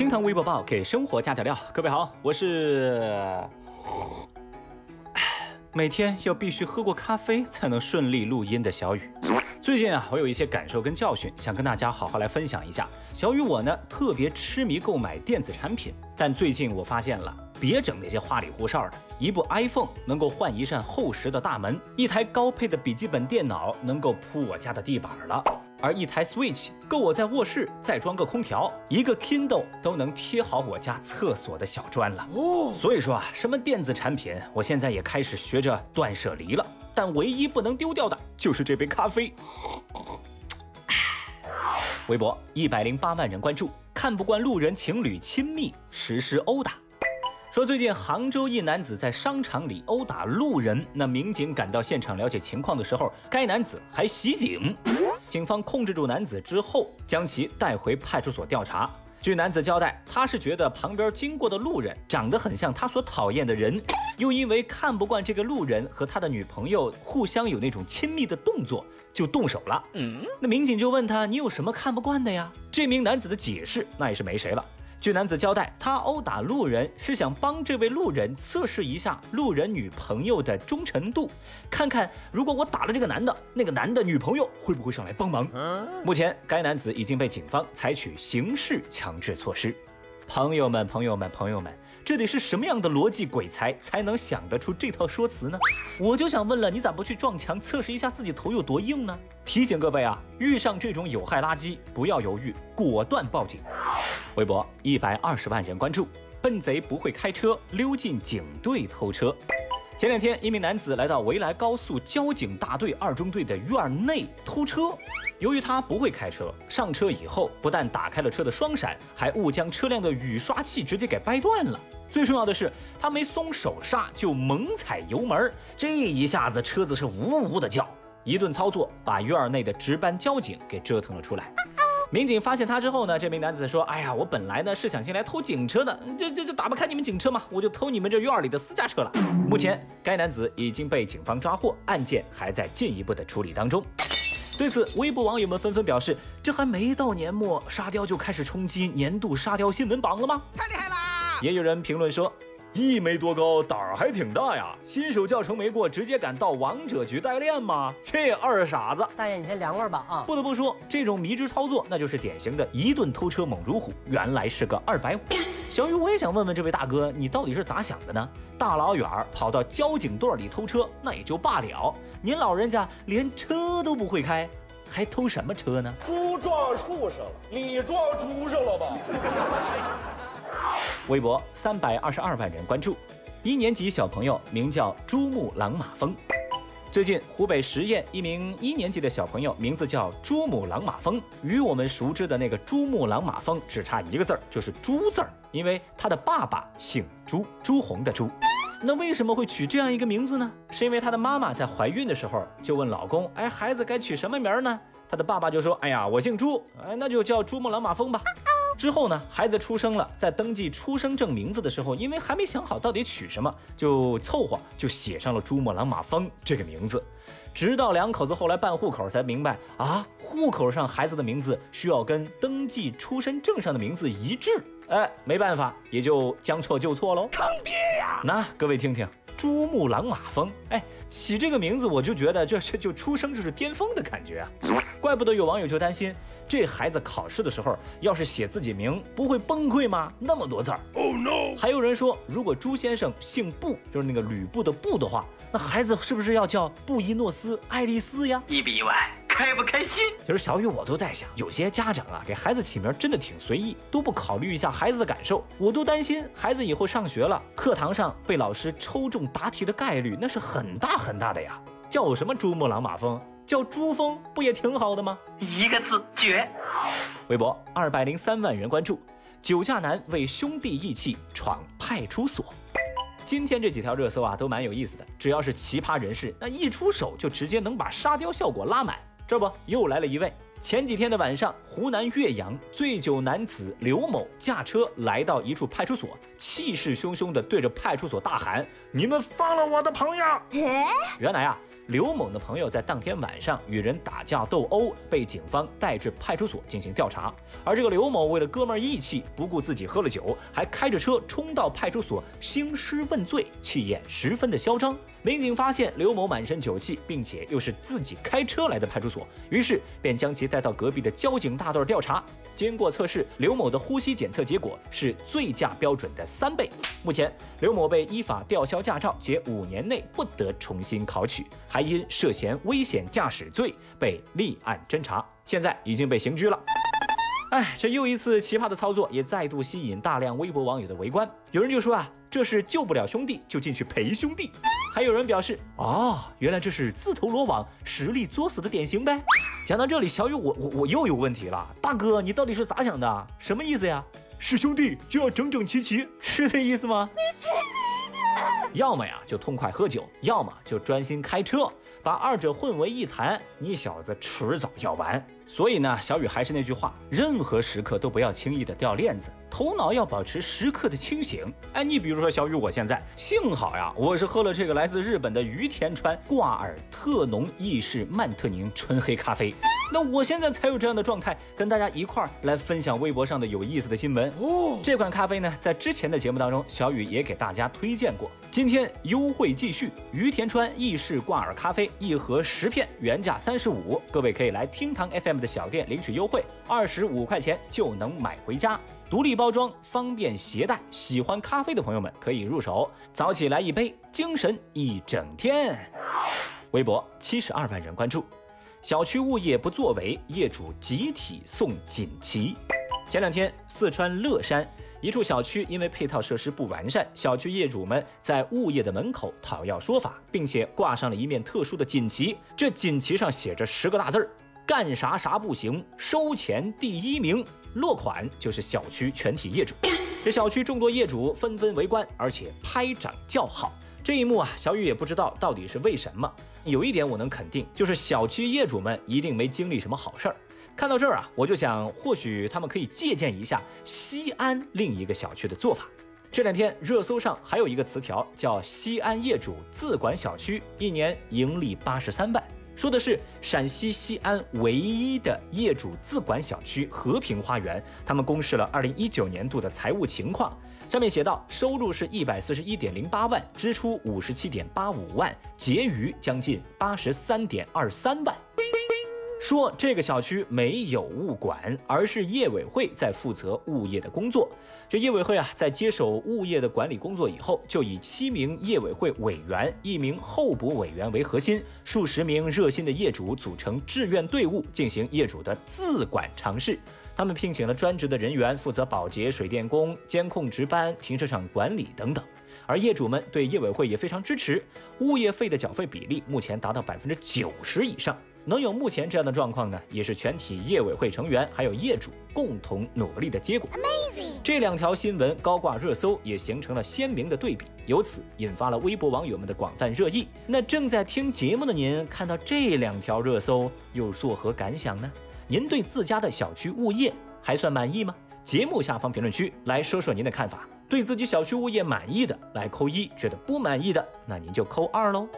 厅堂微博报给生活加点料。各位好，我是每天要必须喝过咖啡才能顺利录音的小雨。最近啊，我有一些感受跟教训，想跟大家好好来分享一下。小雨我呢，特别痴迷购买电子产品，但最近我发现了，别整那些花里胡哨的。一部 iPhone 能够换一扇厚实的大门，一台高配的笔记本电脑能够铺我家的地板了，而一台 Switch 够我在卧室再装个空调，一个 Kindle 都能贴好我家厕所的小砖了。哦，所以说啊，什么电子产品，我现在也开始学着断舍离了。但唯一不能丢掉的就是这杯咖啡。微博一百零八万人关注，看不惯路人情侣亲密，实施殴打。说最近杭州一男子在商场里殴打路人，那民警赶到现场了解情况的时候，该男子还袭警。警方控制住男子之后，将其带回派出所调查。据男子交代，他是觉得旁边经过的路人长得很像他所讨厌的人，又因为看不惯这个路人和他的女朋友互相有那种亲密的动作，就动手了。嗯，那民警就问他：“你有什么看不惯的呀？”这名男子的解释那也是没谁了。据男子交代，他殴打路人是想帮这位路人测试一下路人女朋友的忠诚度，看看如果我打了这个男的，那个男的女朋友会不会上来帮忙。目前，该男子已经被警方采取刑事强制措施。朋友们，朋友们，朋友们，这得是什么样的逻辑鬼才才能想得出这套说辞呢？我就想问了，你咋不去撞墙测试一下自己头有多硬呢？提醒各位啊，遇上这种有害垃圾，不要犹豫，果断报警。微博一百二十万人关注，笨贼不会开车溜进警队偷车。前两天，一名男子来到潍莱高速交警大队二中队的院内偷车。由于他不会开车，上车以后不但打开了车的双闪，还误将车辆的雨刷器直接给掰断了。最重要的是，他没松手刹就猛踩油门，这一下子车子是呜呜的叫。一顿操作把院内的值班交警给折腾了出来。民警发现他之后呢，这名男子说：“哎呀，我本来呢是想进来偷警车的，这这这打不开你们警车嘛，我就偷你们这院里的私家车了。”目前，该男子已经被警方抓获，案件还在进一步的处理当中。对此，微博网友们纷纷表示：“这还没到年末，沙雕就开始冲击年度沙雕新闻榜了吗？太厉害了！”也有人评论说。一没多高，胆儿还挺大呀！新手教程没过，直接敢到王者局代练吗？这二傻子！大爷，你先凉快吧啊！不得不说，这种迷之操作，那就是典型的一顿偷车猛如虎，原来是个二百五。小雨，我也想问问这位大哥，你到底是咋想的呢？大老远跑到交警队里偷车，那也就罢了，您老人家连车都不会开，还偷什么车呢？猪撞树上了，你撞猪上了吧？微博三百二十二万人关注，一年级小朋友名叫珠穆朗玛峰。最近，湖北十堰一名一年级的小朋友名字叫珠穆朗玛峰，与我们熟知的那个珠穆朗玛峰只差一个字儿，就是“朱”字儿。因为他的爸爸姓朱，朱红的朱。那为什么会取这样一个名字呢？是因为他的妈妈在怀孕的时候就问老公：“哎，孩子该取什么名呢？”他的爸爸就说：“哎呀，我姓朱，哎，那就叫珠穆朗玛峰吧。”之后呢，孩子出生了，在登记出生证名字的时候，因为还没想好到底取什么，就凑合就写上了珠穆朗玛峰这个名字。直到两口子后来办户口才明白啊，户口上孩子的名字需要跟登记出生证上的名字一致。哎，没办法，也就将错就错喽。坑爹呀！那各位听听，珠穆朗玛峰，哎，起这个名字我就觉得这这就出生就是巅峰的感觉啊。怪不得有网友就担心。这孩子考试的时候，要是写自己名，不会崩溃吗？那么多字儿。Oh no！还有人说，如果朱先生姓布，就是那个吕布的布的话，那孩子是不是要叫布宜诺斯艾利斯呀？意不意外，开不开心？其实小雨我都在想，有些家长啊，给孩子起名真的挺随意，都不考虑一下孩子的感受。我都担心孩子以后上学了，课堂上被老师抽中答题的概率那是很大很大的呀。叫什么珠穆朗玛峰？叫珠峰不也挺好的吗？一个字绝。微博二百零三万人关注，酒驾男为兄弟义气闯派出所。今天这几条热搜啊，都蛮有意思的。只要是奇葩人士，那一出手就直接能把沙雕效果拉满。这不又来了一位前几天的晚上，湖南岳阳醉酒男子刘某驾车来到一处派出所，气势汹汹地对着派出所大喊：“你们放了我的朋友！”原来啊。刘某的朋友在当天晚上与人打架斗殴，被警方带至派出所进行调查。而这个刘某为了哥们义气，不顾自己喝了酒，还开着车冲到派出所兴师问罪，气焰十分的嚣张。民警发现刘某满身酒气，并且又是自己开车来的派出所，于是便将其带到隔壁的交警大队调查。经过测试，刘某的呼吸检测结果是醉驾标准的三倍。目前，刘某被依法吊销驾照，且五年内不得重新考取，还还因涉嫌危险驾驶罪被立案侦查，现在已经被刑拘了。哎，这又一次奇葩的操作，也再度吸引大量微博网友的围观。有人就说啊，这是救不了兄弟就进去陪兄弟；还有人表示，哦，原来这是自投罗网、实力作死的典型呗。讲到这里，小雨我我我又有问题了，大哥，你到底是咋想的？什么意思呀？是兄弟就要整整齐齐，是这意思吗？要么呀就痛快喝酒，要么就专心开车，把二者混为一谈，你小子迟早要完。所以呢，小雨还是那句话，任何时刻都不要轻易的掉链子，头脑要保持时刻的清醒。哎，你比如说小雨，我现在幸好呀，我是喝了这个来自日本的于田川挂耳特浓意式曼特宁纯黑咖啡。那我现在才有这样的状态，跟大家一块儿来分享微博上的有意思的新闻哦。这款咖啡呢，在之前的节目当中，小雨也给大家推荐过。今天优惠继续，于田川意式挂耳咖啡一盒十片，原价三十五，各位可以来厅堂 FM 的小店领取优惠，二十五块钱就能买回家，独立包装，方便携带。喜欢咖啡的朋友们可以入手，早起来一杯，精神一整天。微博七十二万人关注。小区物业不作为，业主集体送锦旗。前两天，四川乐山一处小区因为配套设施不完善，小区业主们在物业的门口讨要说法，并且挂上了一面特殊的锦旗。这锦旗上写着十个大字儿：干啥啥不行，收钱第一名。落款就是小区全体业主。这小区众多业主纷纷围观，而且拍掌叫好。这一幕啊，小雨也不知道到底是为什么。有一点我能肯定，就是小区业主们一定没经历什么好事儿。看到这儿啊，我就想，或许他们可以借鉴一下西安另一个小区的做法。这两天热搜上还有一个词条叫“西安业主自管小区一年盈利八十三万”，说的是陕西西安唯一的业主自管小区和平花园，他们公示了二零一九年度的财务情况。上面写到，收入是一百四十一点零八万，支出五十七点八五万，结余将近八十三点二三万。说这个小区没有物管，而是业委会在负责物业的工作。这业委会啊，在接手物业的管理工作以后，就以七名业委会委员、一名候补委员为核心，数十名热心的业主组成志愿队伍，进行业主的自管尝试。他们聘请了专职的人员，负责保洁、水电工、监控值班、停车场管理等等。而业主们对业委会也非常支持，物业费的缴费比例目前达到百分之九十以上。能有目前这样的状况呢，也是全体业委会成员还有业主共同努力的结果。这两条新闻高挂热搜，也形成了鲜明的对比，由此引发了微博网友们的广泛热议。那正在听节目的您，看到这两条热搜又作何感想呢？您对自家的小区物业还算满意吗？节目下方评论区来说说您的看法。对自己小区物业满意的来扣一，觉得不满意的那您就扣二喽。